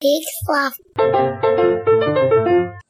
Big fluff.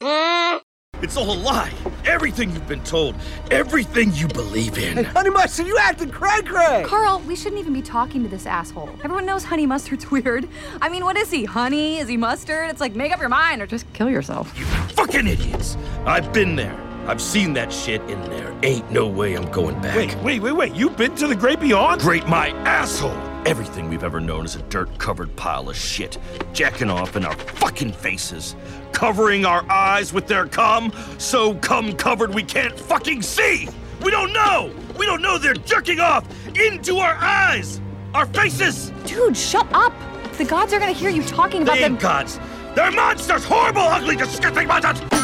Hmm? It's all a lie. Everything you've been told. Everything you believe in. Hey, Honey Mustard, you acting cray cray! Carl, we shouldn't even be talking to this asshole. Everyone knows Honey Mustard's weird. I mean, what is he? Honey? Is he mustard? It's like, make up your mind or just kill yourself. You fucking idiots. I've been there. I've seen that shit in there. Ain't no way I'm going back. Wait, wait, wait, wait. You've been to the Great Beyond? Great my asshole! Everything we've ever known is a dirt covered pile of shit, jacking off in our fucking faces, covering our eyes with their cum, so cum covered we can't fucking see! We don't know! We don't know they're jerking off into our eyes! Our faces! Dude, shut up! The gods are gonna hear you talking about They them. gods! They're monsters! Horrible, ugly, disgusting monsters!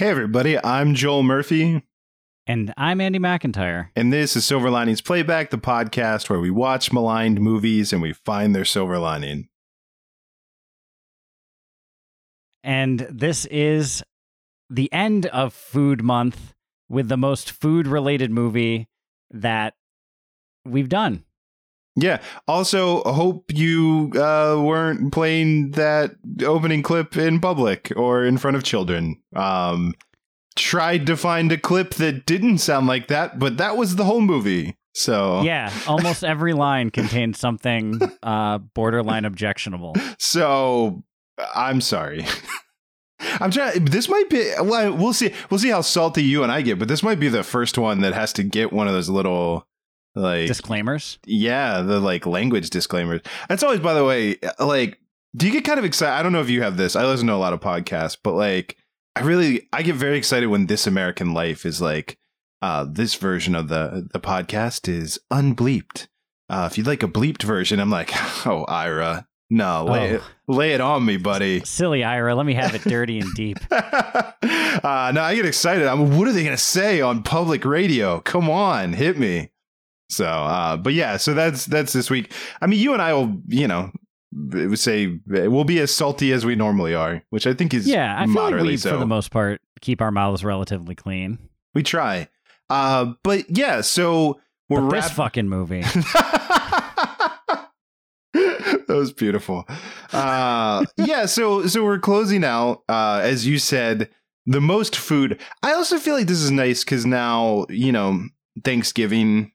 Hey, everybody, I'm Joel Murphy, And I'm Andy McIntyre. and this is Silver Linings Playback, the podcast where we watch maligned movies and we find their silver lining. And this is the end of Food Month with the most food related movie that we've done. Yeah. Also, hope you uh, weren't playing that opening clip in public or in front of children. Um, tried to find a clip that didn't sound like that, but that was the whole movie. So Yeah, almost every line contained something uh, borderline objectionable. So I'm sorry. I'm trying. This might be. Well, we'll see. We'll see how salty you and I get. But this might be the first one that has to get one of those little, like, Disclaimers. yeah, the like language disclaimers. That's always, by the way, like, do you get kind of excited? I don't know if you have this. I listen to a lot of podcasts, but like, I really, I get very excited when This American Life is like, uh, this version of the the podcast is unbleeped. Uh, if you'd like a bleeped version, I'm like, oh, Ira, no, lay, Oh. it, lay it on me, buddy. Silly Ira, let me have it dirty and deep. uh, no, I get excited. I'm, what are they going to say on public radio? Come on, hit me. So, uh, but yeah, so that's that's this week. I mean, you and I will, you know, it would say we'll be as salty as we normally are, which I think is Yeah, I feel like moderately we, so. for the most part, keep our mouths relatively clean. we try. Uh, but yeah, so we're But this wrap- fucking movie. that was beautiful. Uh, yeah, so so we're closing out. Uh, as you said, the most food. I also feel like this is nice because now you know Thanksgiving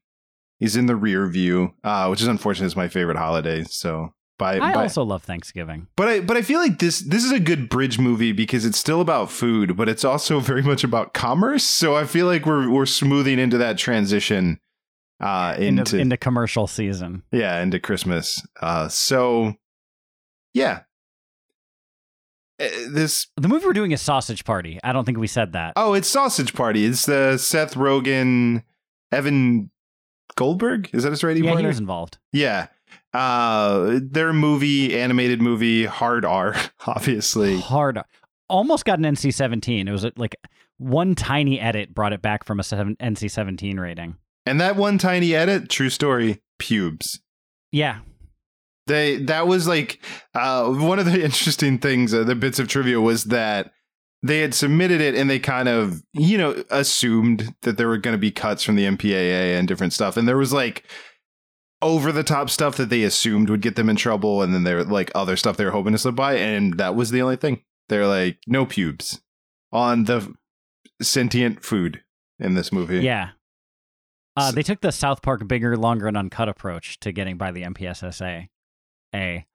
is in the rear view, uh, which is unfortunate. It's my favorite holiday. So by, I by also love Thanksgiving. but I but I feel like this this is a good bridge movie because it's still about food, but it's also very much about commerce. So I feel like we're we're smoothing into that transition uh, into, Into, into commercial season. yeah into Christmas. Uh, so yeah, Uh, this The movie we're doing is Sausage Party. I don't think we said that. oh it's Sausage Party. It's the Seth Rogen, Evan Goldberg. Is that his right? yeah, he partner? was involved. Yeah. Uh, their movie, animated movie, hard R, obviously. Hard. Almost got an NC 17. It was uh, like one tiny edit brought it back from a seven, NC 17 rating. And that one tiny edit, true story, pubes. Yeah. They that was like uh, one of the interesting things. Uh, the bits of trivia was that they had submitted it and they kind of you know assumed that there were going to be cuts from the MPAA and different stuff, and there was like over the top stuff that they assumed would get them in trouble, and then there were like other stuff they were hoping to slip by, and that was the only thing. They're like no pubes on the sentient food in this movie. Yeah. Uh, So- they took the South Park bigger, longer, and uncut approach to getting by the MPSSA. A.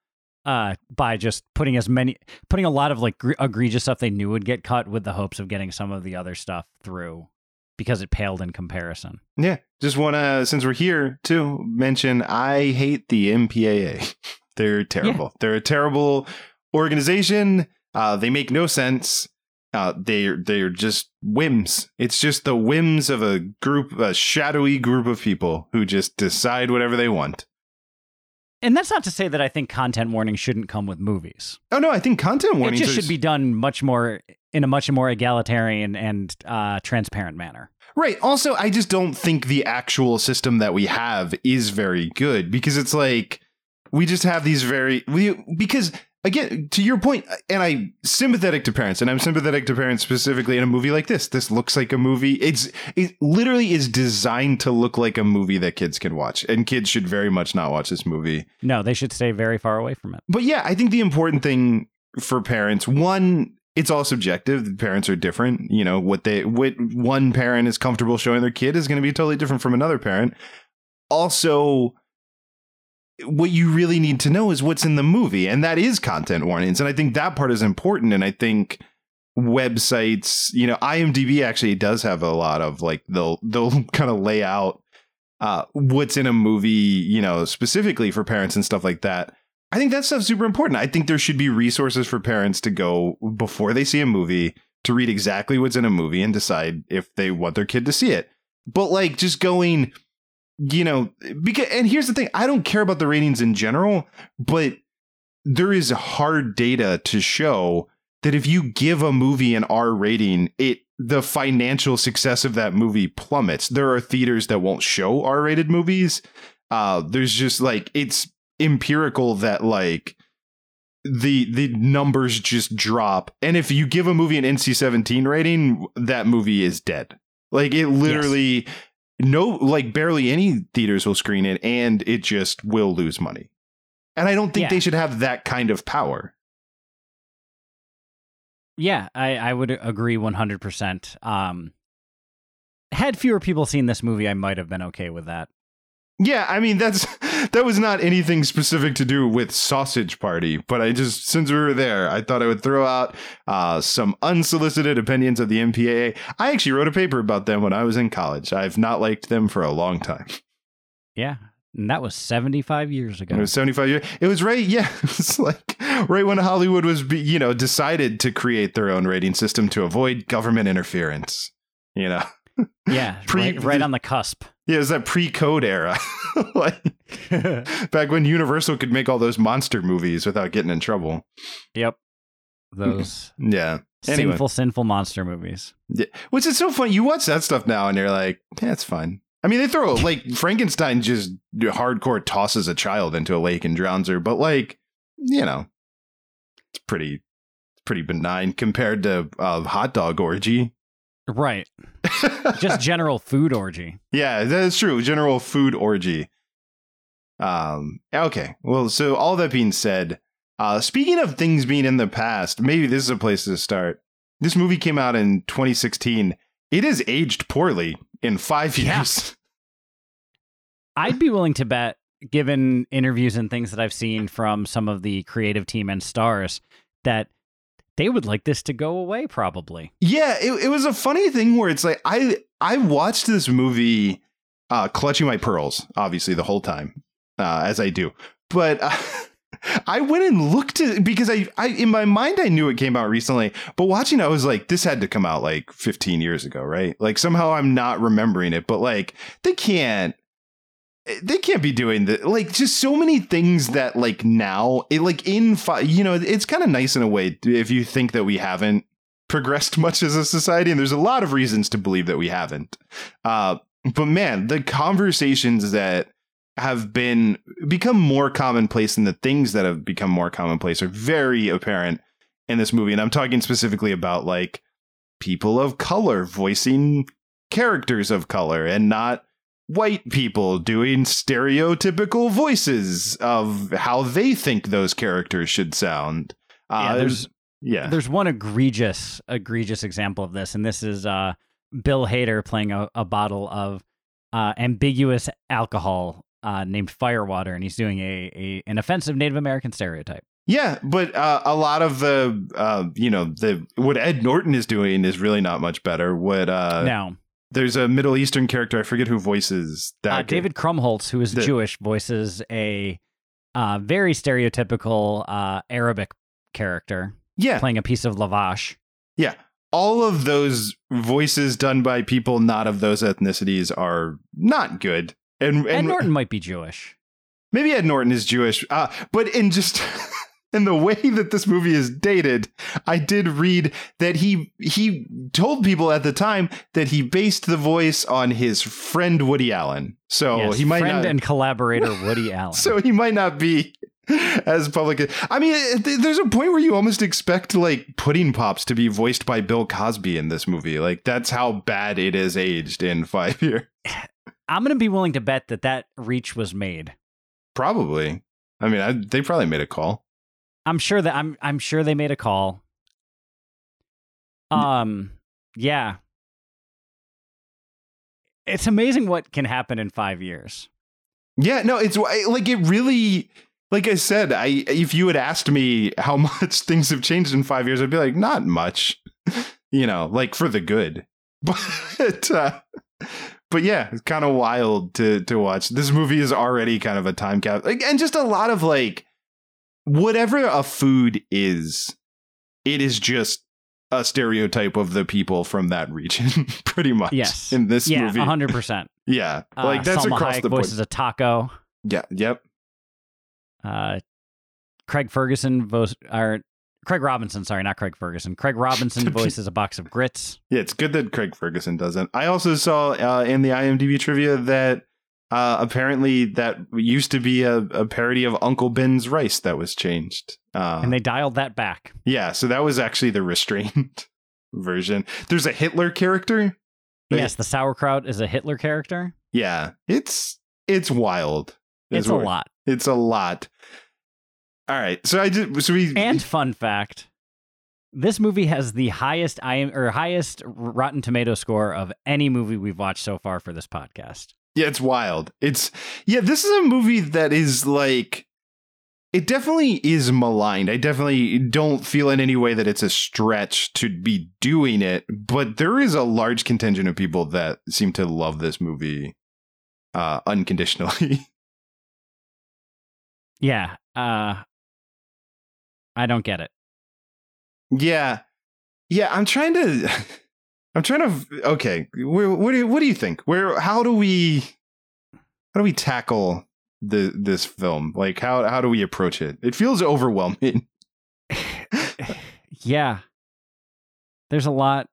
Uh, by just putting as many, putting a lot of like gre- egregious stuff they knew would get cut with the hopes of getting some of the other stuff through because it paled in comparison. Yeah, just want to, since we're here, to mention I hate the MPAA. They're terrible. They're a terrible organization. Uh, they make no sense. Uh, they're they're just whims. It's just the whims of a group, a shadowy group of people who just decide whatever they want. And that's not to say that I think content warning shouldn't come with movies. Oh no, I think content It warnings just should be done much more in a much more egalitarian and uh, transparent manner. Right. Also, I just don't think the actual system that we have is very good because it's like we just have these very we because again, to your point, and I'm sympathetic to parents, and I'm sympathetic to parents specifically in a movie like this. This looks like a movie. It's it literally is designed to look like a movie that kids can watch, and kids should very much not watch this movie. No, they should stay very far away from it. But yeah, I think the important thing for parents, one, it's all subjective. The parents are different. You know, what they what one parent is comfortable showing their kid is going to be totally different from another parent. Also, what you really need to know is what's in the movie, and that is content warnings. And I think that part is important. And I think websites, you know, IMDb actually does have a lot of like they'll they'll kind of lay out uh, what's in a movie, you know, specifically for parents and stuff like that. I think that stuff's super important. I think there should be resources for parents to go before they see a movie to read exactly what's in a movie and decide if they want their kid to see it. But like just going, you know, because and here's the thing, I don't care about the ratings in general, but there is hard data to show that if you give a movie an R rating, it the financial success of that movie plummets. There are theaters that won't show R-rated movies. Uh, there's just like it's empirical that like the the numbers just drop and if you give a movie an NC-17 rating that movie is dead like it literally yes. No like barely any theaters will screen it and it just will lose money. And i don't think yeah. they should have that kind of power. Yeah i i would agree 100% um had fewer people seen this movie i might have been okay with that yeah, I mean that's that was not anything specific to do with Sausage Party, but I just since we were there, I thought I would throw out uh, some unsolicited opinions of the MPAA. I actually wrote a paper about them when I was in college. I've not liked them for a long time. Yeah, and that was 75 years ago. It was 75 years. It was right, yeah. It was like right when Hollywood was, you know, decided to create their own rating system to avoid government interference. You know. Yeah, Pre- right, right on the cusp. Yeah, it was that pre-code era, like back when Universal could make all those monster movies without getting in trouble. Yep, those yeah anyway. sinful, sinful monster movies. Yeah. Which is so fun. You watch that stuff now, and you're like, yeah, it's fine. I mean, they throw like Frankenstein just hardcore tosses a child into a lake and drowns her, but like, you know, it's pretty, pretty benign compared to uh, hot dog orgy. Right. Just general food orgy. Yeah, that's true. General food orgy. Um. Okay. Well, so all that being said, uh, speaking of things being in the past, maybe this is a place to start. This movie came out in 2016. It has aged poorly in five years. Yeah. I'd be willing to bet, given interviews and things that I've seen from some of the creative team and stars, that they would like this to go away probably. Yeah, it, it was a funny thing where it's like I I watched this movie uh clutching my pearls obviously the whole time uh as I do. But uh, I went and looked at because I, I in my mind I knew it came out recently, but watching I was like, this had to come out like 15 years ago, right? Like somehow I'm not remembering it, but like they can't they can't be doing that like just so many things that like now it like in fi- you know it's kind of nice in a way if you think that we haven't progressed much as a society and there's a lot of reasons to believe that we haven't. Uh but man the conversations that have been become more commonplace and the things that have become more commonplace are very apparent in this movie and i'm talking specifically about like people of color voicing characters of color and not white people doing stereotypical voices of how they think those characters should sound. Uh, yeah, there's yeah, there's one egregious egregious example of this, and this is uh, Bill Hader playing a, a bottle of uh, ambiguous alcohol uh, named Firewater, and he's doing a, a an offensive Native American stereotype. Yeah, but uh, a lot of the uh, you know the what Ed Norton is doing is really not much better. What uh, no, there's a Middle Eastern character. I forget who voices that. Uh, David Krumholtz, who is the, Jewish, voices a uh, very stereotypical uh, Arabic character. Yeah, playing a piece of lavash. Yeah, all of those voices done by people not of those ethnicities are not good. And, and Ed Norton might be Jewish. Maybe Ed Norton is Jewish, uh, but in just and the way that this movie is dated, I did read that he he told people at the time that he based the voice on his friend Woody Allen. So yes, he might friend not, and collaborator Woody Allen. So he might not be as public. I mean, there's a point where you almost expect like pudding pops to be voiced by Bill Cosby in this movie. Like that's how bad it is aged in five years. I'm going to be willing to bet that that reach was made. Probably. I mean, I, they probably made a call. I'm sure that I'm I'm sure they made a call. Um yeah. It's amazing what can happen in 5 years. Yeah, no, it's like it really. Like I said, I if you had asked me how much things have changed in five years, I'd be like, not much. you know, like for the good. But uh, but yeah, it's kind of wild to to watch. This movie is already kind of a time cap, like, and just a lot of like whatever a food is, it is just a stereotype of the people from that region, pretty much. Yes. in this yeah, movie, 100%. yeah, Uh, like that's Salma across Hayek the board. voices a taco. Yeah, yep, Uh Craig Ferguson voice or Craig Robinson, sorry, not Craig Ferguson. Craig Robinson voices a box of grits. yeah. It's good that Craig Ferguson doesn't. I also saw uh, in the IMDb trivia that uh, apparently that used to be a, a parody of Uncle Ben's Rice that was changed. Uh, And they dialed that back. Yeah, so that was actually the restrained version. There's a Hitler character. Yes, the sauerkraut is a Hitler character. Yeah, it's it's wild. It's a lot. It's a lot. All right, so I did. So we And fun fact, this movie has the highest I or highest Rotten Tomato score of any movie we've watched so far for this podcast. Yeah, it's wild. It's yeah. This is a movie that is like. It definitely is maligned. I definitely don't feel in any way that it's a stretch to be doing it, but there is a large contingent of people that seem to love this movie uh unconditionally. Yeah, uh I don't get it. Yeah, yeah. I'm trying to. I'm trying to. Okay, where, what do you, what do you think? Where? How do we? How do we tackle the this film? Like how how do we approach it? It feels overwhelming. Yeah. There's a lot.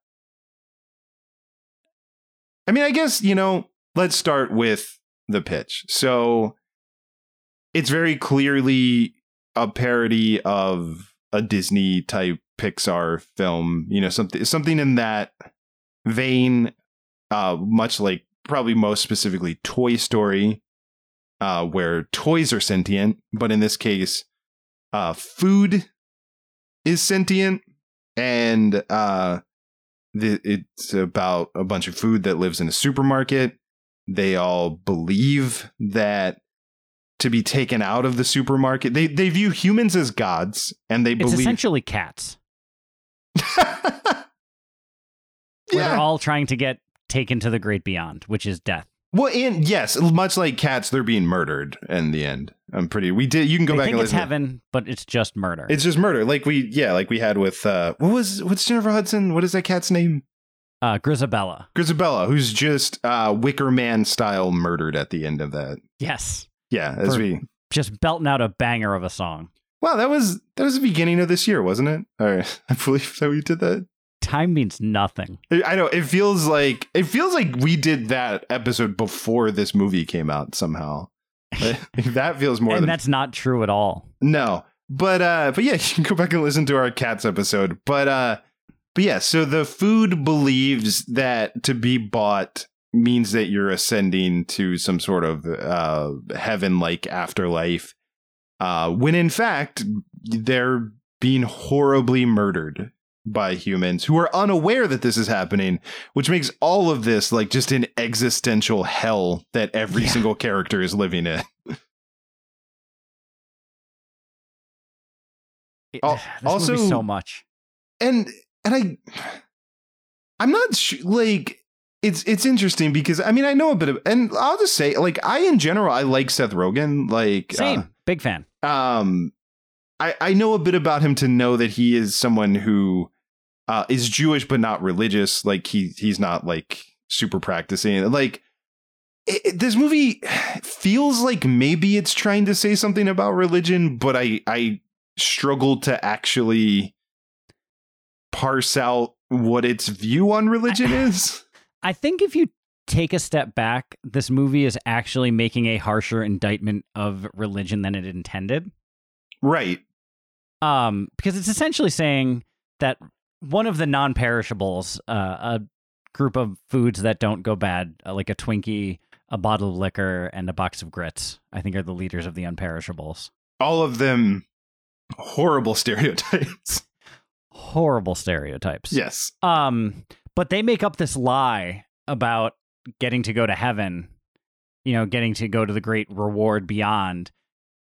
I mean, I guess you know. Let's start with the pitch. So, it's very clearly a parody of a Disney type Pixar film. You know, something something in that vein. Uh, much like probably most specifically Toy Story, uh, where toys are sentient, but in this case, uh, food is sentient, and uh, the, it's about a bunch of food that lives in a supermarket. They all believe that to be taken out of the supermarket, they they view humans as gods, and they It's believe. essentially cats. Where yeah. they're all trying to get taken to the great beyond, which is death. Well, and yes, much like cats, they're being murdered in the end. I'm pretty. We did. You can go they back think and it's heaven, but it's just murder. It's just murder, like we yeah, like we had with uh, what was what's Jennifer Hudson? What is that cat's name? uh, Grizabella. Grizabella, who's just uh, Wicker Man style murdered at the end of that. Yes. Yeah, as For- we. Just belting out a banger of a song. Wow, that was that was the beginning of this year, wasn't it? All right, I believe that we did that. Time means nothing. I know it feels like it feels like we did that episode before this movie came out somehow. that feels more and than that's not true at all. No. But uh but yeah, you can go back and listen to our cats episode. But uh but yeah, so the food believes that to be bought means that you're ascending to some sort of uh heaven like afterlife. Uh when in fact they're being horribly murdered by humans who are unaware that this is happening, which makes all of this like just an existential hell that every Yeah. single character is living in. It- also- so much. and and I I'm not sure like it's it's interesting because I mean I know a bit of and I'll just say like I in general I like Seth Rogen like Same. Big fan. uh, um I I know a bit about him to know that he is someone who uh is Jewish but not religious like he he's not like super practicing like it, it- this movie feels like maybe it's trying to say something about religion but I I struggle to actually parse out what its view on religion is. I think if you take a step back, this movie is actually making a harsher indictment of religion than it intended. Right. um, because it's essentially saying that one of the non-perishables, uh, a group of foods that don't go bad, uh, like a Twinkie, a bottle of liquor, and a box of grits, I think are the leaders of the unperishables. All of them horrible stereotypes. Horrible stereotypes. yes. Um, but they make up this lie about getting to go to heaven, you know, getting to go to the great reward beyond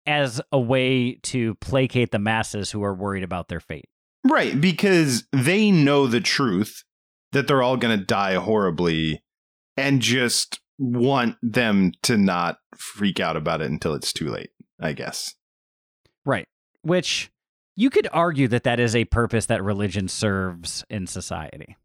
as a way to placate the masses who are worried about their fate. Right, because they know the truth that they're all going to die horribly and just want them to not freak out about it until it's too late, I guess. Right. Which you could argue that that is a purpose that religion serves in society.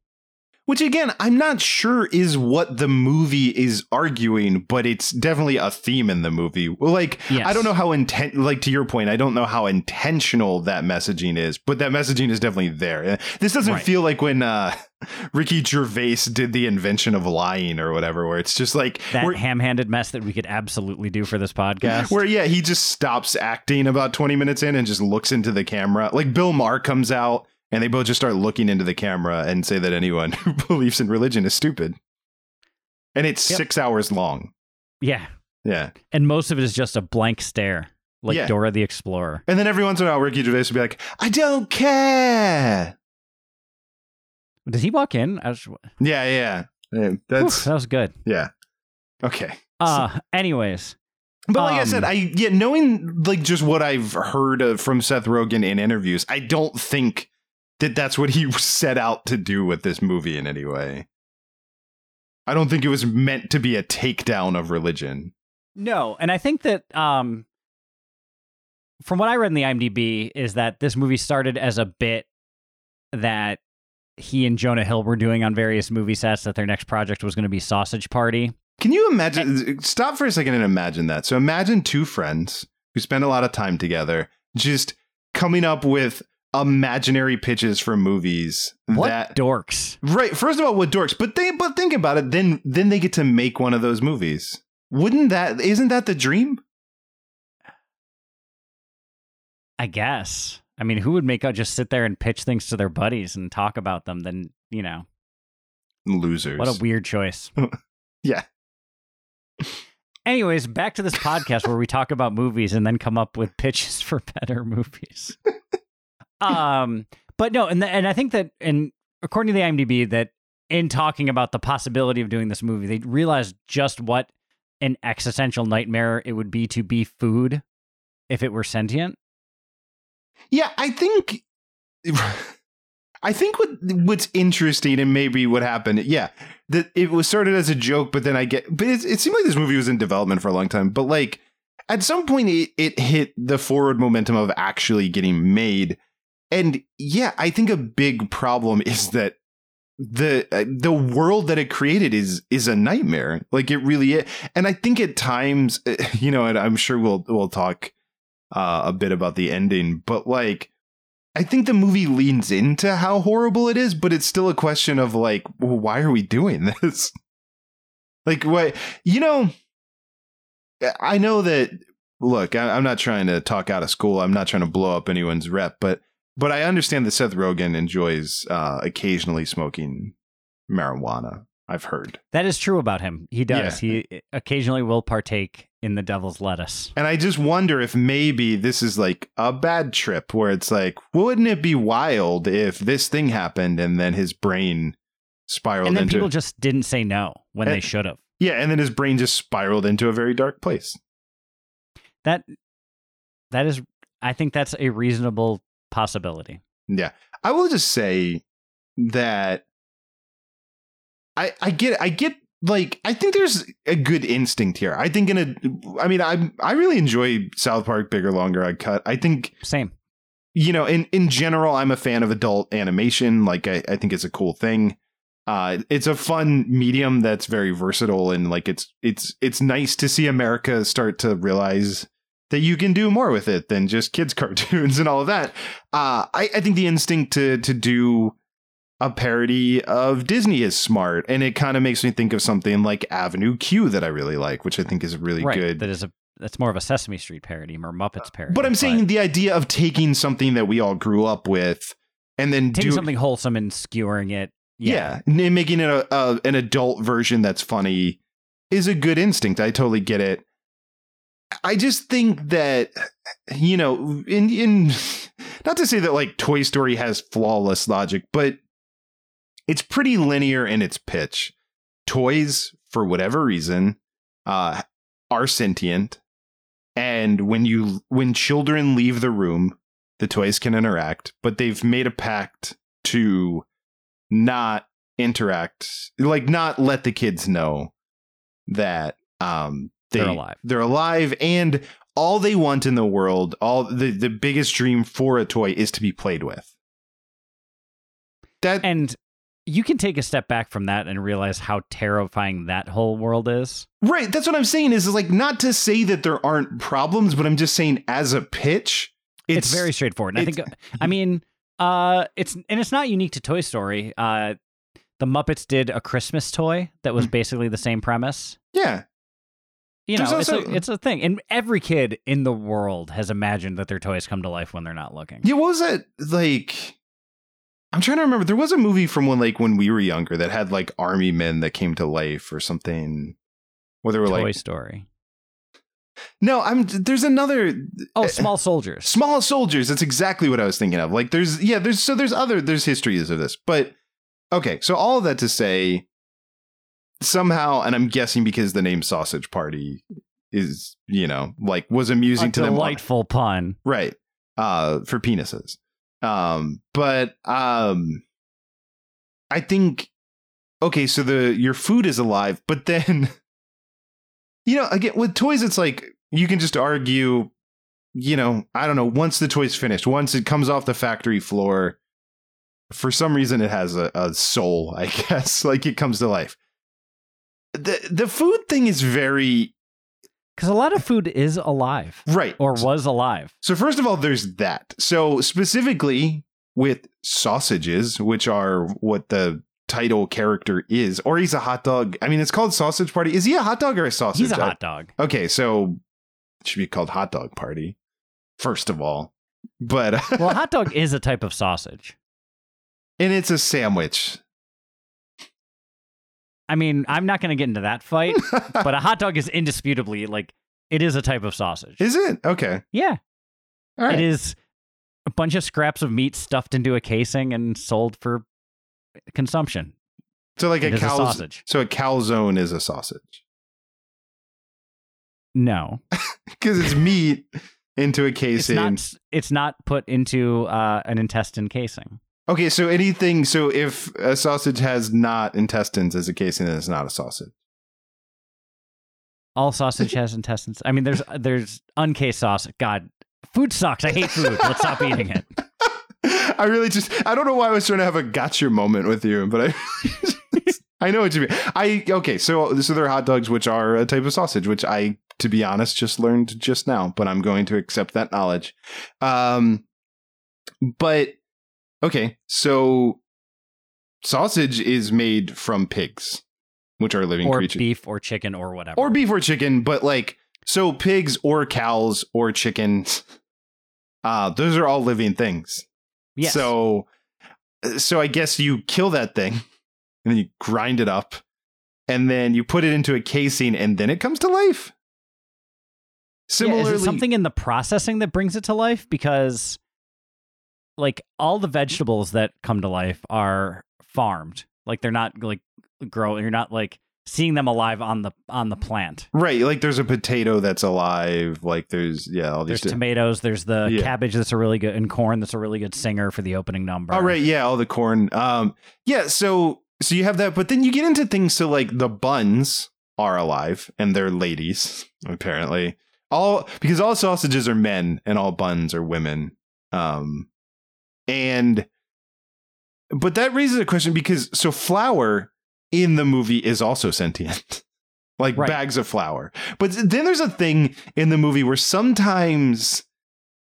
Which again, I'm not sure is what the movie is arguing, but it's definitely a theme in the movie. Like, Yes. I don't know how intent, like to your point, I don't know how intentional that messaging is, but that messaging is definitely there. This doesn't Right. feel like when uh, Ricky Gervais did the invention of lying or whatever, where it's just like That ham-handed mess that we could absolutely do for this podcast. Where yeah, he just stops acting about 20 minutes in and just looks into the camera. Like Bill Maher comes out and they both just start looking into the camera and say that anyone who believes in religion is stupid. And it's Yep. 6 hours long. yeah. Yeah. And most of it is just a blank stare, like Yeah. Dora the Explorer. And then every once in a while Ricky Gervais would be like, "I don't care." Did he walk in? I was, Yeah, yeah. Yeah, That's that was good. yeah. Okay. Uh, anyways, But like I said, Um, I yeah, knowing like just what I've heard of, from Seth Rogen in interviews, I don't think that that's what he set out to do with this movie in any way. I don't think it was meant to be a takedown of religion. no, and I think that um, from what I read in the IMDb is that this movie started as a bit that he and Jonah Hill were doing on various movie sets. That their next project was going to be Sausage Party. Can you imagine? Stop for a second and imagine that. So imagine two friends who spend a lot of time together, just coming up with imaginary pitches for movies What that dorks? Right. First of all, with dorks, but they but think about it. Then then they get to make one of those movies. Wouldn't that? Isn't that the dream? I guess. I mean, who would make out just sit there and pitch things to their buddies and talk about them? Then you know, Losers. what a weird choice. yeah. Anyways, back to this podcast where we talk about movies and then come up with pitches for better movies. um, but no, and the, and I think that, and according to the IMDb, that in talking about the possibility of doing this movie, they realized just what an existential nightmare it would be to be food if it were sentient. Yeah, I think. I think what what's interesting and maybe what happened, yeah, that it was started as a joke, but then I get, but it, it seemed like this movie was in development for a long time. But like at some point, it, it hit the forward momentum of actually getting made, and yeah, I think a big problem is that the uh, the world that it created is is a nightmare. Like it really is, and I think at times, uh, you know, and I'm sure we'll we'll talk uh, a bit about the ending, but like I think the movie leans into how horrible it is, but it's still a question of like, well, why are we doing this? like, what you know? I know that. Look, I, I'm not trying to talk out of school. I'm not trying to blow up anyone's rep, but but I understand that Seth Rogen enjoys uh, occasionally smoking marijuana. I've heard. That is true about him. He does. He occasionally will partake in the devil's lettuce. And I just wonder if maybe this is like a bad trip where it's like, wouldn't it be wild if this thing happened and then his brain spiraled And then into people just didn't say no when they should have. Yeah, and then his brain just spiraled into a very dark place. That that is I think that's a reasonable possibility. Yeah. I will just say that I I get I get like I think there's a good instinct here. I think in a I mean I I really enjoy South Park Bigger Longer I cut. I think Same. you know, in in general, I'm a fan of adult animation. Like, I, I think it's a cool thing. Uh, it's a fun medium that's very versatile, and like, it's it's it's nice to see America start to realize that you can do more with it than just kids cartoons and all of that. Uh, I I think the instinct to to do a parody of Disney is smart, and it kind of makes me think of something like Avenue Q that I really like, which I think is really right. good. That is a that's more of a Sesame Street parody or Muppets parody. But I'm saying the idea of taking something that we all grew up with and then taking do something wholesome and skewering it. yeah, and making it a, a an adult version that's funny is a good instinct. I totally get it. I just think that you know, in in not to say that like Toy Story has flawless logic, but it's pretty linear in its pitch. Toys, for whatever reason, uh, are sentient, and when you when children leave the room, the toys can interact, but they've made a pact to not interact, like not let the kids know that um they, They're alive. They're alive, and all they want in the world, all the the biggest dream for a toy is to be played with. That And you can take a step back from that and realize how terrifying that whole world is. right, that's what I'm saying. Is, is like not to say that there aren't problems, but I'm just saying as a pitch, It's, it's, very straightforward. And I think I mean uh it's and it's not unique to Toy Story. Uh the Muppets did a Christmas toy that was Mm. basically the same premise. yeah. You know, also- it's a it's a thing. And every kid in the world has imagined that their toys come to life when they're not looking. Yeah, what was that like? I'm trying to remember. There was a movie from when like when we were younger that had like army men that came to life or something. Where they were Toy like, Story. no, I'm. There's another Oh, eh, Small Soldiers. small soldiers. That's exactly what I was thinking of. Like, there's yeah, there's so there's other there's histories of this, but okay. So all of that to say, somehow, and I'm guessing because the name Sausage Party is you know like was amusing a to them, delightful pun. right? Uh, for penises. Um, but um, I think okay. So the your food is alive, but then you know again with toys, it's like you can just argue. You know, I don't know. Once the toy's finished, once it comes off the factory floor, for some reason it has a, a soul. I guess like it comes to life. The the food thing is very Because a lot of food is alive right or was alive. So first of all, there's that. So specifically with sausages, which are what the title character is, or he's a hot dog. I mean, it's called Sausage Party. Is he a hot dog or a sausage? He's a I- hot dog. Okay, so it should be called Hot Dog Party. First of all, but Well, hot dog is a type of sausage. and it's a sandwich. I mean, I'm not going to get into that fight, but a hot dog is indisputably like it is a type of sausage. is it okay? yeah, right. it is a bunch of scraps of meat stuffed into a casing and sold for consumption. So like It a cal sausage. So a calzone is a sausage No, because it's meat into a it's casing. not. It's not put into uh, an intestine casing. Okay, so anything. So if a sausage has not intestines as a casing, then it's not a sausage. All sausage has intestines. I mean, there's there's uncased sausage. God, food sucks. I hate food. Let's stop eating it. I really just. I don't know why I was trying to have a gotcha moment with you, but I. I know what you mean. I okay. So so there are hot dogs, which are a type of sausage, which I, to be honest, just learned just now. But I'm going to accept that knowledge. Um, but okay, so sausage is made from pigs, which are living Or creatures. beef or chicken or whatever. or beef or chicken, but like so pigs or cows or chickens, uh, those are all living things. Yes. So so I guess you kill that thing and then you grind it up and then you put it into a casing and then it comes to life. Yeah, Similarly, is it something in the processing that brings it to life? Because like all the vegetables that come to life are farmed. Like they're not like grow. You're not like seeing them alive on the on the plant. right? Like there's a potato that's alive. Like there's yeah, all these. There's di- tomatoes. There's the Yeah. cabbage that's a really good and corn that's a really good singer for the opening number. All right, yeah, all the corn. Um, yeah. So so you have that, but then you get into things. So like the buns are alive and they're ladies apparently. All because all sausages are men and all buns are women. Um, and but that raises a question because so flour in the movie is also sentient. like Right. bags of flour. But then there's a thing in the movie where sometimes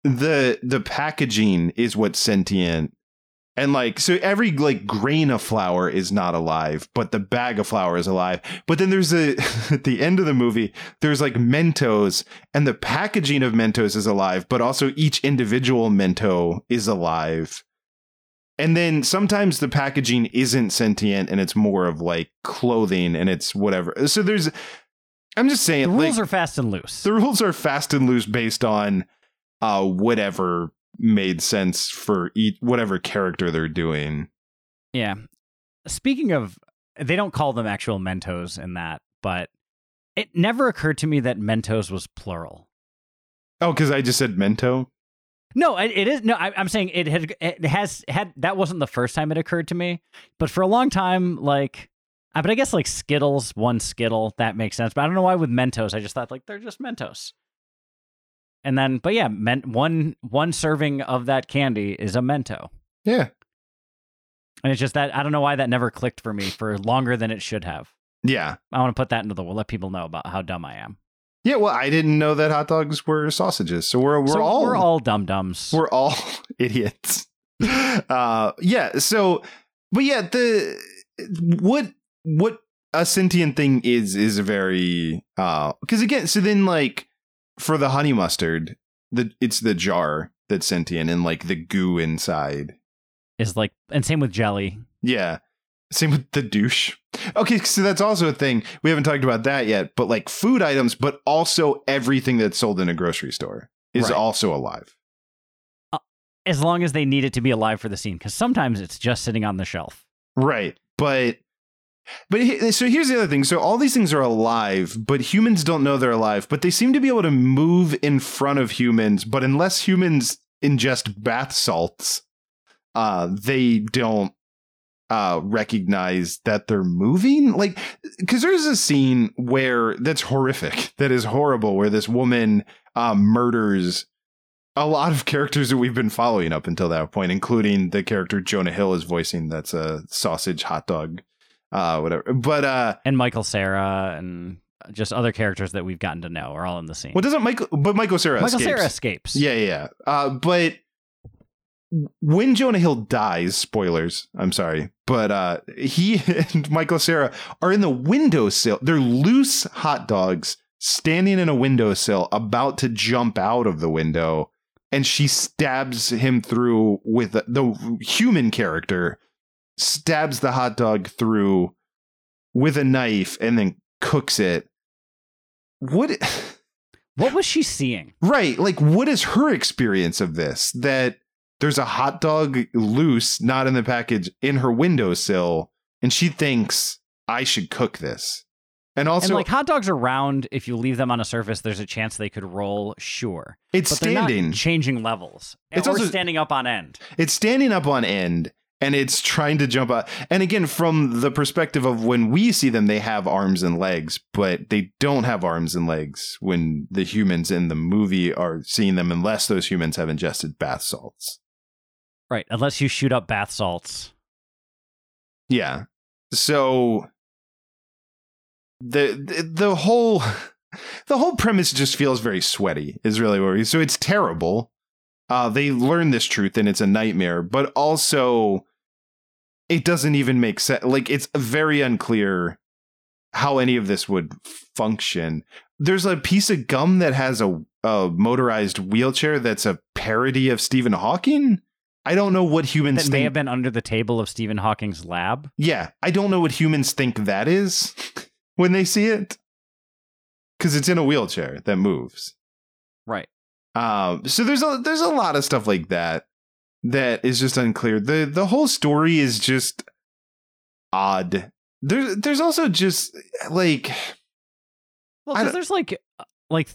the the packaging is what's sentient And like so every like grain of flour is not alive, but the bag of flour is alive. But then there's a at the end of the movie, there's like Mentos and the packaging of Mentos is alive, but also each individual Mento is alive. And then sometimes the packaging isn't sentient and it's more of like clothing and it's whatever. So there's I'm just saying The rules like, are fast and loose. the rules are fast and loose based on uh whatever made sense for each whatever character they're doing. Yeah. Speaking of, they don't call them actual Mentos in that, but it never occurred to me that Mentos was plural. Oh, because I just said Mento. No, it, it is. No, I, I'm saying it had. It has had. That wasn't the first time it occurred to me, but for a long time, like, uh, but I guess like Skittles, one Skittle, that makes sense. But I don't know why with Mentos, I just thought like they're just Mentos. And then, but yeah, men, one one serving of that candy is a Mento, Yeah. and it's just that I don't know why that never clicked for me for longer than it should have. Yeah. I want to put that into the world, let people know about how dumb I am. Yeah, well, I didn't know that hot dogs were sausages. So we're we're So all we're all dum dums. we're all idiots. Uh yeah, so but yeah, the what what a sentient thing is is very uh because again, so then like for the honey mustard, the it's the jar that's sentient and like the goo inside. is like, and same with jelly. Yeah. Same with the douche. Okay, so that's also a thing. We haven't talked about that yet, but like food items, but also everything that's sold in a grocery store is Right. also alive. Uh, as long as they need it to be alive for the scene, because sometimes it's just sitting on the shelf. Right. But but he- so here's the other thing. So all these things are alive, but humans don't know they're alive, but they seem to be able to move in front of humans, but unless humans ingest bath salts, uh they don't uh recognize that they're moving like cuz there's a scene where that's horrific that is horrible where this woman uh murders a lot of characters that we've been following up until that point including the character Jonah Hill is voicing that's a sausage hot dog uh whatever but uh And Michael Cera and just other characters that we've gotten to know are all in the scene. what doesn't Michael but Michael Cera Michael escapes. Cera escapes. Yeah, yeah. yeah. Uh, but when Jonah Hill dies, spoilers, I'm sorry, but uh, he and Michael Cera are in the windowsill. They're loose hot dogs standing in a windowsill, about to jump out of the window, and she stabs him through with the human character stabs the hot dog through with a knife and then cooks it. What? What was she seeing? Right. Like, what is her experience of this? That there's a hot dog loose, not in the package, in her windowsill, and she thinks I should cook this. And also, and like hot dogs are round. If you leave them on a surface, there's a chance they could roll. Sure, it's but they're not standing. changing levels. It's or also- standing up on end. It's standing up on end and it's trying to jump out. And again, from the perspective of when we see them, they have arms and legs, but they don't have arms and legs when the humans in the movie are seeing them, unless those humans have ingested bath salts. Right, unless you shoot up bath salts. Yeah. So the the, the whole the whole premise just feels very sweaty is really what we so it's terrible. Uh they learn this truth and it's a nightmare, but also it doesn't even make sense. Like it's very unclear how any of this would function. There's a piece of gum that has a, a motorized wheelchair that's a parody of Stephen Hawking. I don't know what humans That may think. have been under the table of Stephen Hawking's lab. Yeah, I don't know what humans think that is when they see it, because it's in a wheelchair that moves. Right. Um, so there's a there's a lot of stuff like that that is just unclear. the The whole story is just odd. There's there's also just like Well, because there's like, uh, like,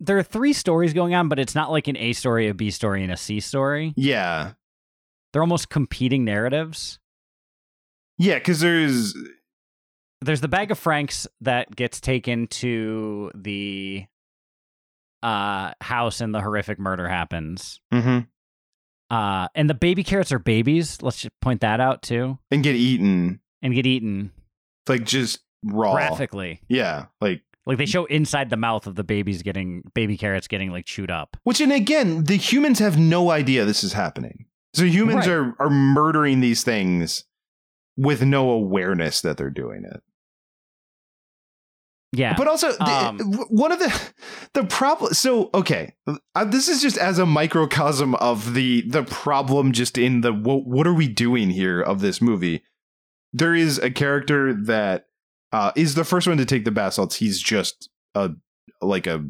there are three stories going on, but it's not like an A story, a B story, and a C story. yeah They're almost competing narratives. yeah because there's There's the bag of franks that gets taken to the uh house and the horrific murder happens. mhm, Uh and the baby carrots are babies. Let's just point that out too. and get eaten And get eaten like just raw. graphically. Yeah, like Like they show inside the mouth of the babies getting baby carrots getting like chewed up. Which, and again, the humans have no idea this is happening. So humans Right. are are murdering these things with no awareness that they're doing it. Yeah. But also, the- Um, one of the the problem. So, okay, uh, this is just as a microcosm of the the problem, just in the what, what are we doing here of this movie. There is a character that uh, is the first one to take the bath salts. He's just a like a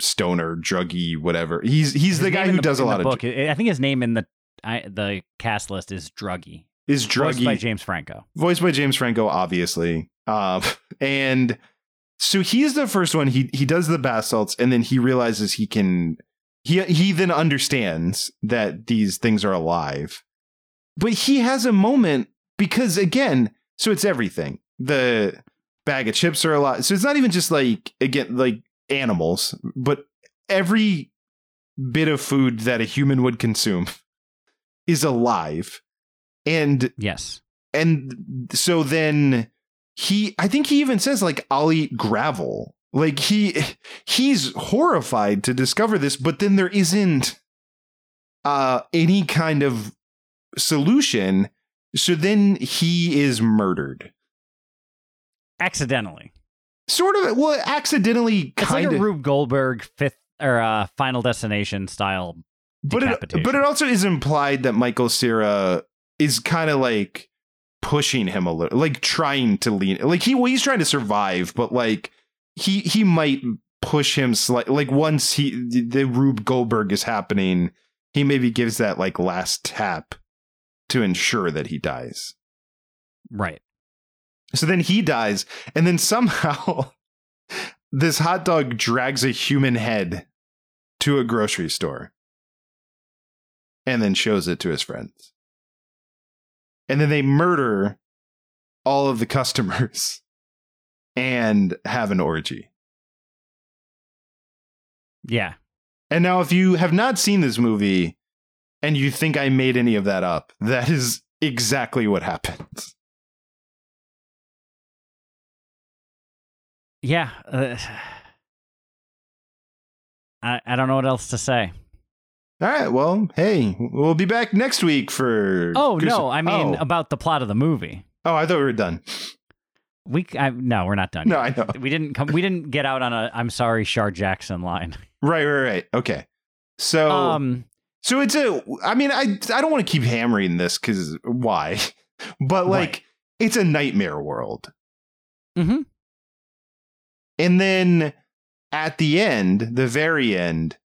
stoner, druggy, whatever. He's he's his the guy who does a lot the of book. I think his name in the I, the cast list is Druggy. is Voiced druggy by James Franco. voiced by James Franco, obviously. Um, and so he's the first one. He he does the bath salts, and then he realizes he can. He he then understands that these things are alive, but he has a moment because again, so it's everything. The bag of chips are alive, so it's not even just like again like animals, but every bit of food that a human would consume is alive, and Yes. and so then he i think he even says like i'll eat gravel like he he's horrified to discover this but then there isn't uh any kind of solution so then he is murdered Accidentally. sort of well accidentally It's like kind a of Rube Goldberg fifth or uh, Final Destination style. but it, but it also is implied that michael Cera is kind of like pushing him a little like trying to lean like he well, he's trying to survive but like he he might push him slightly like once he the rube goldberg is happening he maybe gives that like last tap to ensure that he dies Right. so then he dies and then somehow this hot dog drags a human head to a grocery store and then shows it to his friends and then they murder all of the customers and have an orgy Yeah. and now if you have not seen this movie and you think i made any of that up that is exactly what happens Yeah. Uh, I I don't know what else to say. All right well hey we'll be back next week for Oh no, I mean oh. about the plot of the movie. oh i thought we were done We I, no, we're not done. no yet. i know we didn't come. We didn't get out on a "I'm sorry, Shar Jackson" line. Right, right, right. Okay. So, Um, so it's a. I mean, I I don't want to keep hammering this because why? But like, Right. it's a nightmare world, mhm. and then at the end, the very end,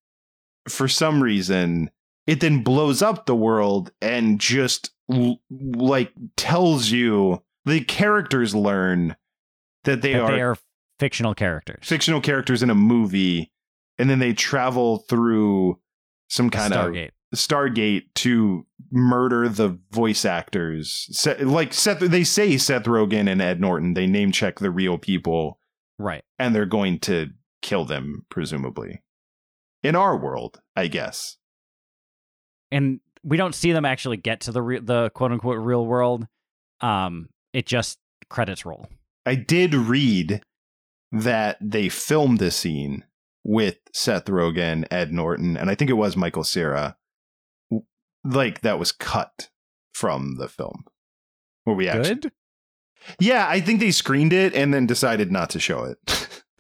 for some reason, it then blows up the world and just l- like tells you the characters learn that they that are they are fictional characters. fictional characters in a movie, and then they travel through some kind of Stargate. Stargate to murder the voice actors. Like Seth, they say Seth Rogen and Ed Norton. They name check the real people, Right. and they're going to kill them, presumably. In our world, I guess. and we don't see them actually get to the re- the quote unquote real world. Um, it just credits roll. I did read that they filmed this scene with Seth Rogen, Ed Norton, and I think it was Michael Cera. Like that was cut from the film. Where we actually Good. Yeah, I think they screened it and then decided not to show it.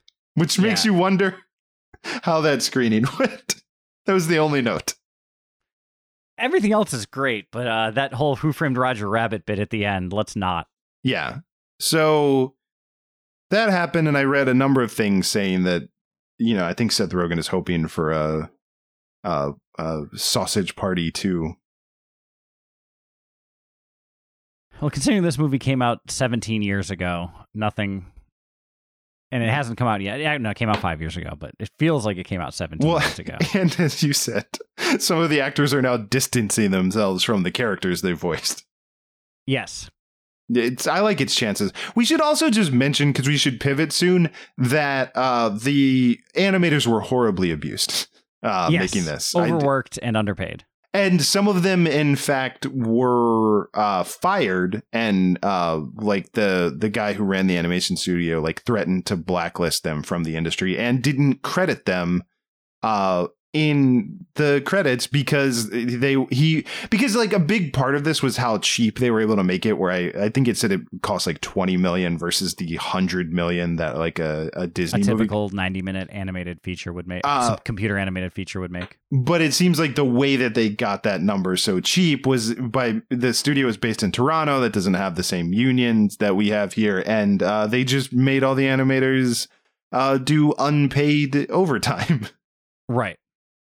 Which makes Yeah. you wonder how that screening went. That was the only note. Everything else is great, but uh, that whole "Who Framed Roger Rabbit" bit at the end, let's not. Yeah. So that happened, and I read a number of things saying that, you know, I think Seth Rogen is hoping for a, a, a sausage party too. Well, considering this movie came out 17 years ago, nothing, and it hasn't come out yet. Yeah, no, it came out five years ago, but it feels like it came out 17 Well, years ago. and as you said, some of the actors are now distancing themselves from the characters they voiced. Yes. It's I like its chances. We should also just mention because we should pivot soon that uh, the animators were horribly abused uh, yes. making this. I overworked and underpaid. And some of them, in fact, were uh, fired, and uh, like the the guy who ran the animation studio like threatened to blacklist them from the industry and didn't credit them uh, in the credits because they he because like a big part of this was how cheap they were able to make it where i i think it said it cost like 20 million versus the 100 million that like a, a A disney movie typical 90 minute animated feature would make, Uh, computer animated feature would make. but it seems like the way that they got that number so cheap was by the studio is based in Toronto that doesn't have the same unions that we have here and uh, they just made all the animators uh, do unpaid overtime Right.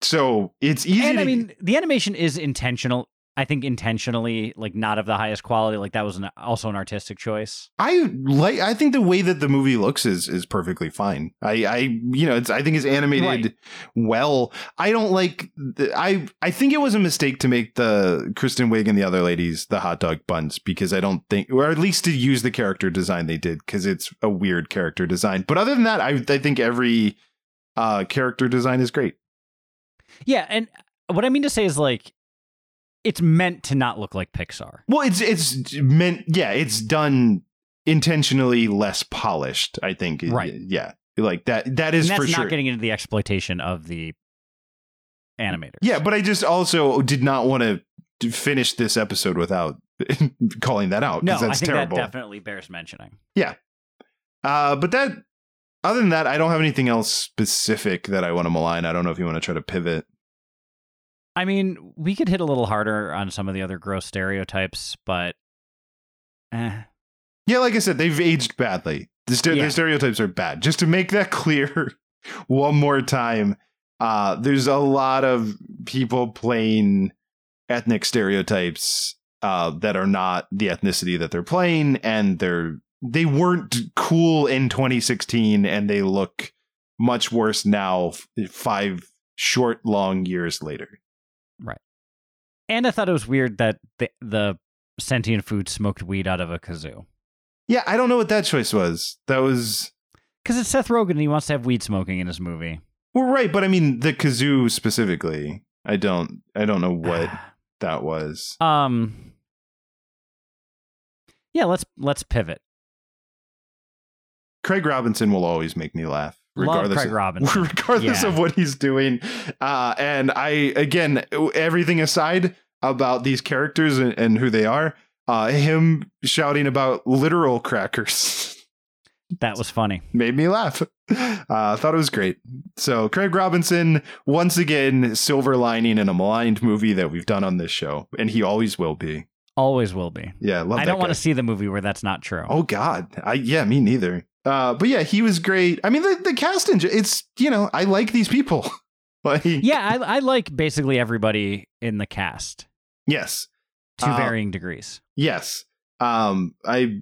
So it's easy And to I mean, the animation is intentional. I think intentionally, like not of the highest quality. Like that was an, also an artistic choice. I like I think the way that the movie looks is is perfectly fine. I I you know it's I think it's animated Right. well. I don't like the, I I think it was a mistake to make the Kristen Wiig and the other ladies the hot dog buns because I don't think or at least to use the character design they did because it's a weird character design. But other than that, I I think every uh character design is great. Yeah, and what I mean to say is like, it's meant to not look like Pixar. Well, it's it's meant yeah, it's done intentionally less polished, I think. Right. Yeah. Like that that is and that's for not sure. getting into the exploitation of the animators. Yeah, but I just also did not want to finish this episode without calling that out no, because I that's think terrible. that definitely bears mentioning. Yeah. Uh, but that, other than that, I don't have anything else specific that I want to malign. I don't know if you want to try to pivot. I mean, we could hit a little harder on some of the other gross stereotypes, but eh. Yeah, like I said, they've aged badly. The, st- Yeah. stereotypes are bad. Just to make that clear one more time, uh, there's a lot of people playing ethnic stereotypes uh, that are not the ethnicity that they're playing, and they're they weren't cool in 2016, and they look much worse now, five short, long years later. Right. And I thought it was weird that the the sentient food smoked weed out of a kazoo Yeah, I don't know what that choice was. That was because it's Seth Rogen and he wants to have weed smoking in his movie. well, right, but I mean the kazoo specifically. I don't. I don't know what that was. um. Yeah, let's let's pivot. Craig Robinson will always make me laugh, Love regardless. Craig of, Robinson. regardless Yeah. of what he's doing. Uh, and I, again, everything aside about these characters and, and who they are, uh, him shouting about literal crackers That was funny. made me laugh. Uh, I thought it was great. So Craig Robinson, once again, silver lining in a maligned movie that we've done on this show, and he always will be. Always will be. Yeah, love I don't want to see the movie where that's not true. Oh God, I yeah, me neither. Uh, but yeah, he was great. I mean, the the cast in it's you know I like these people. like Yeah, I, I like basically everybody in the cast yes, to Uh, varying degrees. yes. Um, I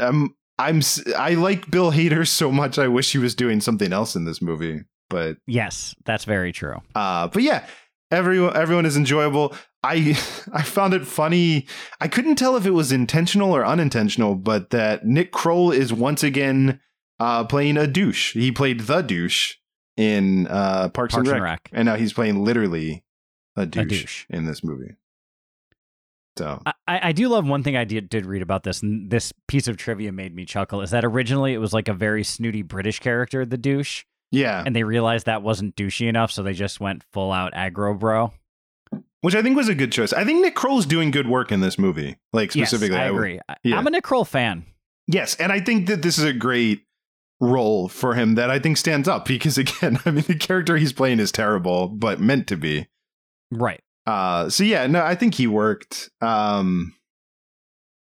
I'm, I'm I like Bill Hader so much. I wish he was doing something else in this movie. But Yes, that's very true. uh, but yeah, everyone everyone is enjoyable. I I found it funny. I couldn't tell if it was intentional or unintentional, but that Nick Kroll is once again uh, playing a douche. He played the douche in uh, Parks, Parks and, and Rec, Rec. and now he's playing literally a douche, douche. in this movie. So I, I I do love one thing I did, did read about this, and this piece of trivia made me chuckle. Is that originally it was like a very snooty British character, the douche, yeah, and they realized that wasn't douchey enough, so they just went full out aggro bro. which I think was a good choice. I think Nick Kroll's doing good work in this movie. Like specifically, yes, I agree. I- yeah. I'm a Nick Kroll fan. Yes, and I think that this is a great role for him that I think stands up because again, I mean the character he's playing is terrible, but meant to be. Right. Uh so yeah, no, I think he worked. Um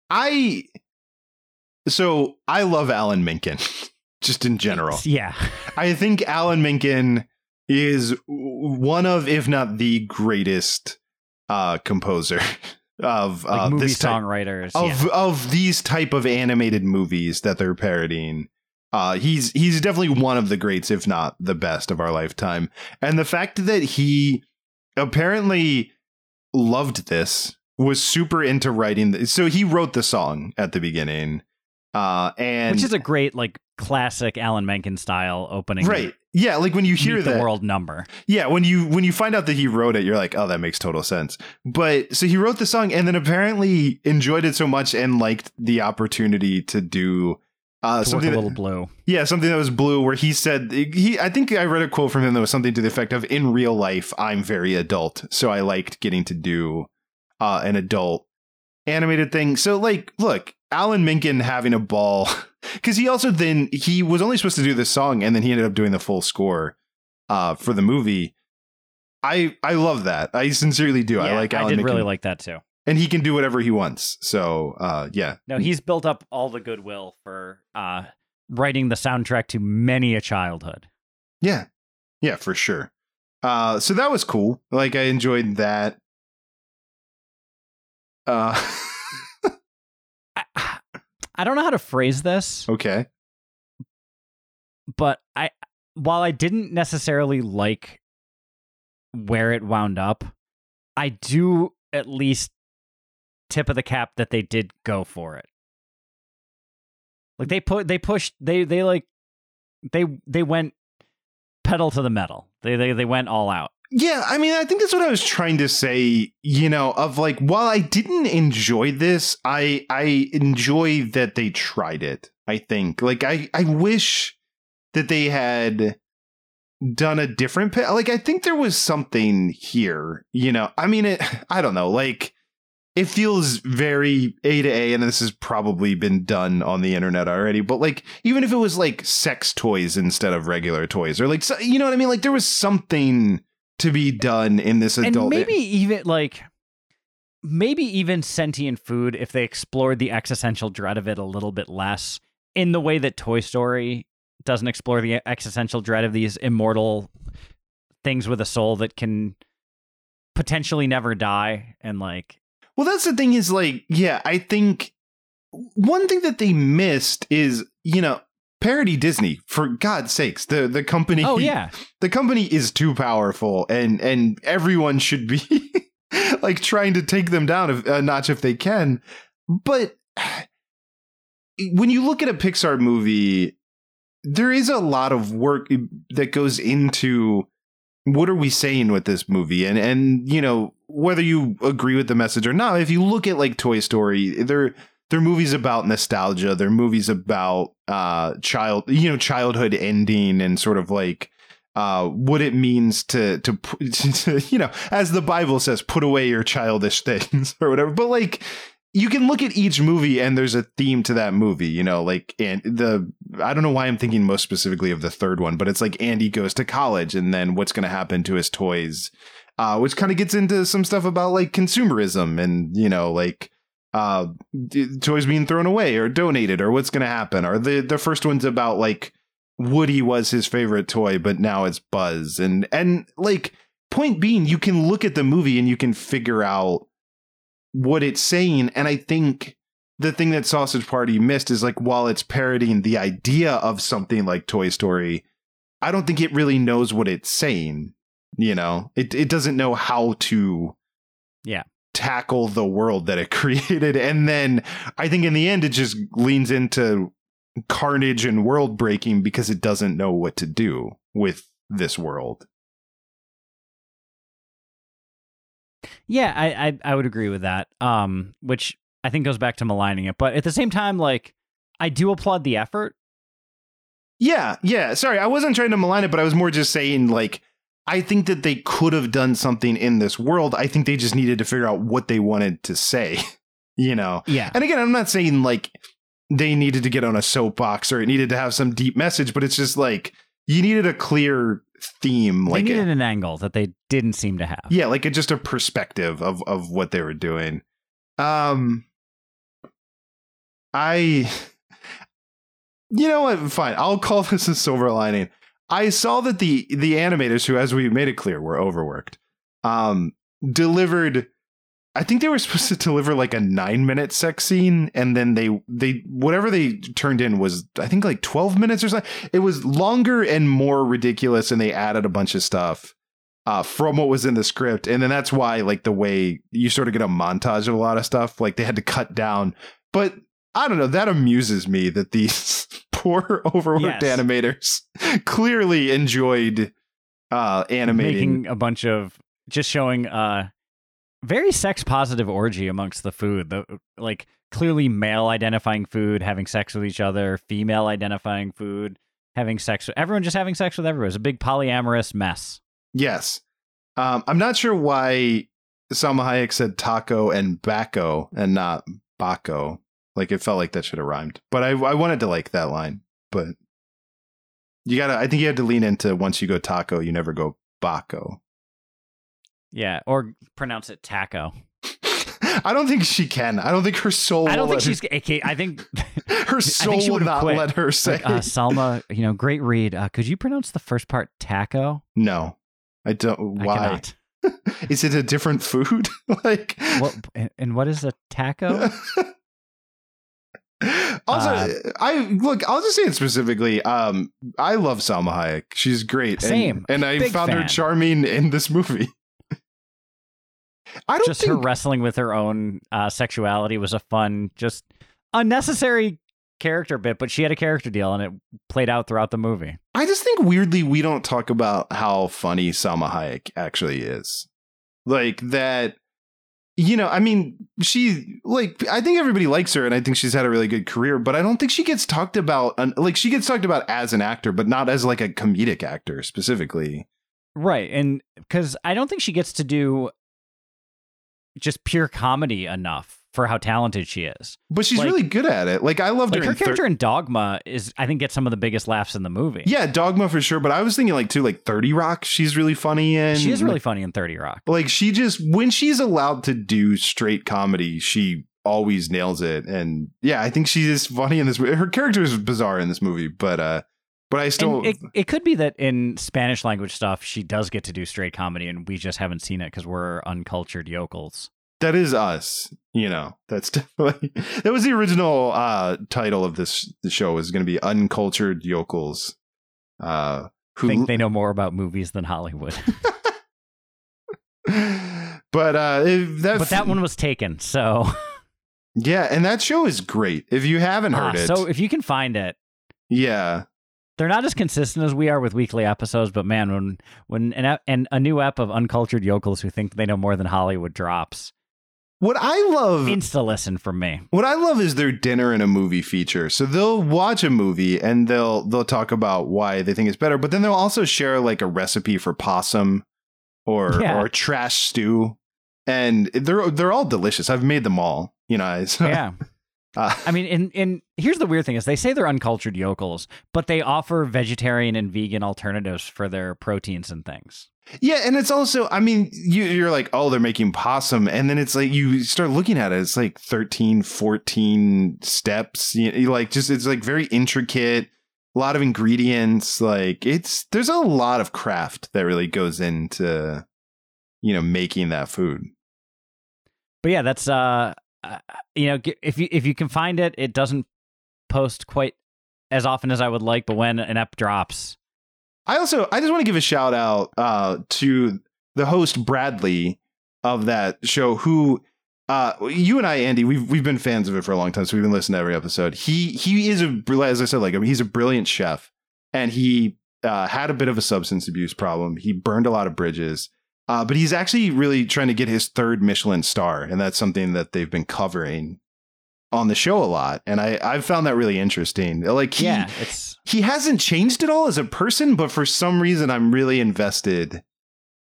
I so I love Alan Menken just in general. Yeah. I think Alan Menken is one of if not the greatest uh composer of Like uh movie this type songwriters. of yeah. of these type of animated movies that they're parodying. Uh, he's he's definitely one of the greats, if not the best of our lifetime. And the fact that he apparently loved this was super into writing. So he wrote the song at the beginning, uh, and Which is a great, like, classic Alan Menken style opening. right. Yeah, like when you hear that, the world number. yeah, when you when you find out that he wrote it, you're like, oh, that makes total sense. But so he wrote the song and then apparently enjoyed it so much and liked the opportunity to do Uh, To something a that- little blue. Yeah, something that was blue where he said he I think I read a quote from him that was something to the effect of in real life I'm very adult, so I liked getting to do uh an adult animated thing. So like look, Alan Menken having a ball cuz he also then he was only supposed to do this song and then he ended up doing the full score uh for the movie. I I love that. I sincerely do. I Yeah, like I did Menken really like that too. and he can do whatever he wants. So uh yeah. No, he's built up all the goodwill for uh, writing the soundtrack to many a childhood. Yeah. Yeah, for sure. Uh so that was cool. Like I enjoyed that. Uh I, I don't know how to phrase this, okay. but I while I didn't necessarily like where it wound up, I do at least tip of the cap that they did go for it. Like they put they pushed they they like they they went pedal to the metal. They they they went all out. Yeah, I mean, I think that's what I was trying to say, you know, of like while I didn't enjoy this, I I enjoy that they tried it. I think. Like I I wish that they had done a different pa- like I think there was something here, you know. I mean it I don't know, like it feels very A to A and this has probably been done on the internet already, but like even if it was like sex toys instead of regular toys or like so, you know what I mean, like there was something to be done in this adult and maybe even like maybe even sentient food if they explored the existential dread of it a little bit less in the way that Toy Story doesn't explore the existential dread of these immortal things with a soul that can potentially never die and like Well, that's the thing is like, yeah, I think one thing that they missed is, you know, parody Disney for God's sakes. The the company oh yeah the company is too powerful and and everyone should be like trying to take them down a notch if they can. But when you look at a Pixar movie, there is a lot of work that goes into what are we saying with this movie and and you know whether you agree with the message or not if you look at like toy story they're they're movies about nostalgia. They're movies about uh child you know childhood ending and sort of like uh what it means to to, to you know as the bible says put away your childish things or whatever. But like you can look at each movie and there's a theme to that movie, you know, like and the I don't know why I'm thinking most specifically of the third one, but it's like Andy goes to college and then what's going to happen to his toys, uh, which kind of gets into some stuff about like consumerism and you know like uh, toys being thrown away or donated or what's going to happen. Or the the first one's about like Woody was his favorite toy, but now it's Buzz and and like point being, you can look at the movie and you can figure out what it's saying. And I think the thing that Sausage Party missed is like while it's parodying the idea of something like Toy Story, I don't think it really knows what it's saying. You know, it it doesn't know how to Yeah. Tackle the world that it created. And then I think in the end it just leans into carnage and world breaking because it doesn't know what to do with this world. Yeah, I, I I would agree with that. Um, which I think goes back to maligning it, but at the same time, like I do applaud the effort. Yeah, yeah. Sorry, I wasn't trying to malign it, but I was more just saying, like, I think that they could have done something in this world. I think they just needed to figure out what they wanted to say, you know? Yeah, And again, I'm not saying like they needed to get on a soapbox or it needed to have some deep message, but it's just like you needed a clear theme. they Like, needed an angle that they didn't seem to have. yeah, like a, just a perspective of, of what they were doing. Um, I, you know what? Fine. I'll call this a silver lining. I saw that the the animators, who, as we made it clear, were overworked, um, delivered. I think they were supposed to deliver like a nine minute sex scene, and then they they whatever they turned in was I think like twelve minutes or something. It was longer and more ridiculous, and they added a bunch of stuff uh, from what was in the script, and then that's why like the way you sort of get a montage of a lot of stuff, like they had to cut down. But I don't know. That amuses me that these poor overworked Yes. animators clearly enjoyed uh animating. making a bunch of just showing uh very sex positive orgy amongst the food. The like clearly male identifying food, having sex with each other, female identifying food, having sex with everyone, just having sex with everyone. It's a big polyamorous mess. Yes. Um, I'm not sure why Salma Hayek said taco and bacco and not baco. Like it felt like that should have rhymed. But I, I wanted to like that line. But you gotta I think you had to lean into once you go taco, you never go baco. Yeah, or pronounce it taco. I don't think she can. I don't think her soul. I don't think she's. I think her, her soul she would've not quit. let her say. like, uh, Salma, you know, great read. Uh, could you pronounce the first part taco? no, I don't. I Why? cannot. Is it a different food? like What and what is a taco? Also, Uh, I look. I'll just say it specifically. Um, I love Salma Hayek. She's great. and- Same. and, I Big found her charming in this movie. I don't just her wrestling with her own uh, sexuality was a fun, just unnecessary character bit, but she had a character deal and it played out throughout the movie. I just think weirdly we don't talk about how funny Salma Hayek actually is. Like that. You know, I mean, she like I think everybody likes her, and I think she's had a really good career. But I don't think she gets talked about. Like she gets talked about as an actor, but not as like a comedic actor specifically. Right. And because I don't think she gets to do just pure comedy enough for how talented she is. But she's Like- really good at it. Like I loved Like her. her in Thir- character in Dogma is, I think, gets some of the biggest laughs in the movie. yeah, Dogma for sure. But I was thinking like too, like Thirty Rock. She's really funny in. She is really funny in 30 Rock. like she just when she's allowed to do straight comedy, she always nails it. And yeah, I think she is funny in this. movie. Her character is bizarre in this movie, but uh, but I still it, it could be that in Spanish language stuff, she does get to do straight comedy, and we just haven't seen it because we're uncultured yokels. That is us. You know, that's definitely that was the original uh title of this the show was going to be uncultured yokels. Uh, who Think they know more about movies than Hollywood. but uh, that but that one was taken. So, yeah, and that show is great. If you haven't Ah, heard it, so if you can find it, yeah, they're not as consistent as we are with weekly episodes. But man, when when an, and a new ep of uncultured yokels who think they know more than Hollywood drops, what I love insta listen from me. What I love is their dinner and a movie feature. So they'll watch a movie and they'll they'll talk about why they think it's better, but then they'll also share like a recipe for possum or Yeah. or trash stew. And they're they're all delicious. I've made them all, you know. so- Yeah. uh, I mean, and, and here's the weird thing is they say they're uncultured yokels, but they offer vegetarian and vegan alternatives for their proteins and things. Yeah, and it's also, I mean, you you're like, oh, they're making possum, and then it's like you start looking at it, it's like 13, 14 steps. You, you like just it's like very intricate. a lot of ingredients like it's there's a lot of craft that really goes into you know making that food But yeah, that's uh, uh you know, if you if you can find it, it doesn't post quite as often as I would like, but when an app drops, i also i just want to give a shout out uh to the host bradley of that show who uh you and i andy we've we've been fans of it for a long time so we've been listening to every episode. He he is a as i said like he's a brilliant chef and he uh, had a bit of a substance abuse problem. He burned a lot of bridges uh, but he's actually really trying to get his third michelin star and that's something that they've been covering on the show a lot and i i've found that really interesting. Like he, yeah, he hasn't changed at all as a person, but for some reason, I'm really invested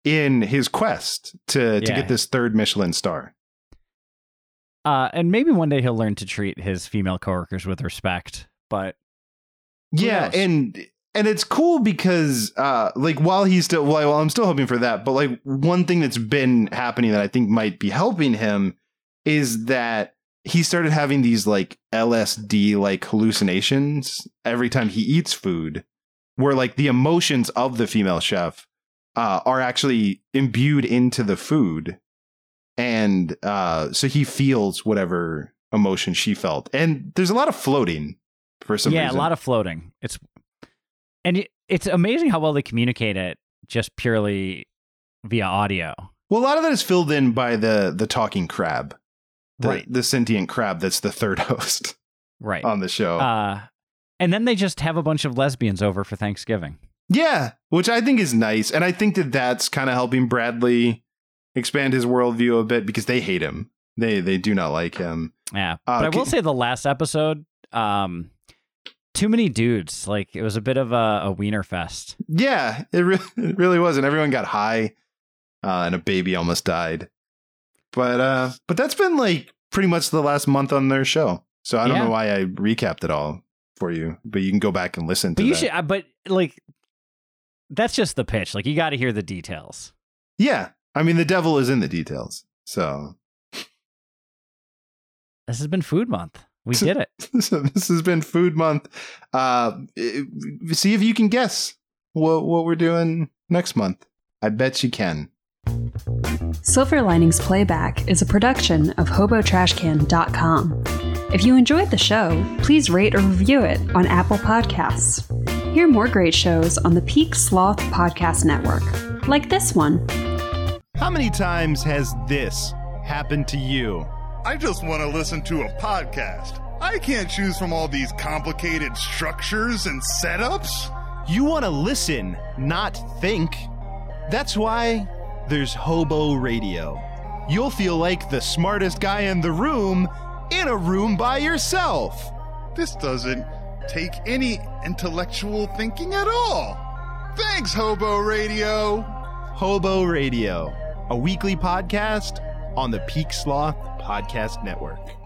in his quest to, to get this third Michelin star. uh, and maybe one day he'll learn to treat his female coworkers with respect. But yeah, knows? and and it's cool because uh like while he's still while I'm still hoping for that, but like one thing that's been happening that I think might be helping him is that he started having these like LSD like hallucinations every time he eats food, where like the emotions of the female chef uh, are actually imbued into the food, and uh, so he feels whatever emotion she felt, and there's a lot of floating for some yeah, reason. a lot of floating. It's and it, it's amazing how well they communicate it just purely via audio. Well, a lot of that is filled in by the the talking crab, the, Right. The sentient crab that's the third host Right. on the show. Uh, and then they just have a bunch of lesbians over for Thanksgiving. yeah, which I think is nice, and I think that that's kind of helping Bradley expand his worldview a bit because they hate him. They they do not like him. Yeah, Uh, but I will say the last episode, um, too many dudes. Like it was a bit of a, a wiener fest. Yeah, it, re- it really was, and everyone got high, uh, and a baby almost died. But uh, but that's been like pretty much the last month on their show. So I don't Yeah. know why I recapped it all for you, but you can go back and listen to But you that. should. uh, But like, that's just the pitch. Like you got to hear the details. Yeah, I mean the devil is in the details. So This has been Food Month. We did it. so this has been Food Month. Uh, see if you can guess what what we're doing next month. I bet you can. Silver Linings Playback is a production of HoboTrashCan.com. If you enjoyed the show, please rate or review it on Apple Podcasts. Hear more great shows on the Peak Sloth Podcast Network, like this one. How many times has this happened to you? I just want to listen to a podcast. I can't choose from all these complicated structures and setups. You want to listen, not think. That's why there's Hobo Radio. You'll feel like the smartest guy in the room in a room by yourself. This doesn't take any intellectual thinking at all. Thanks, Hobo Radio. Hobo Radio, a weekly podcast on the Peak Sloth Podcast Network.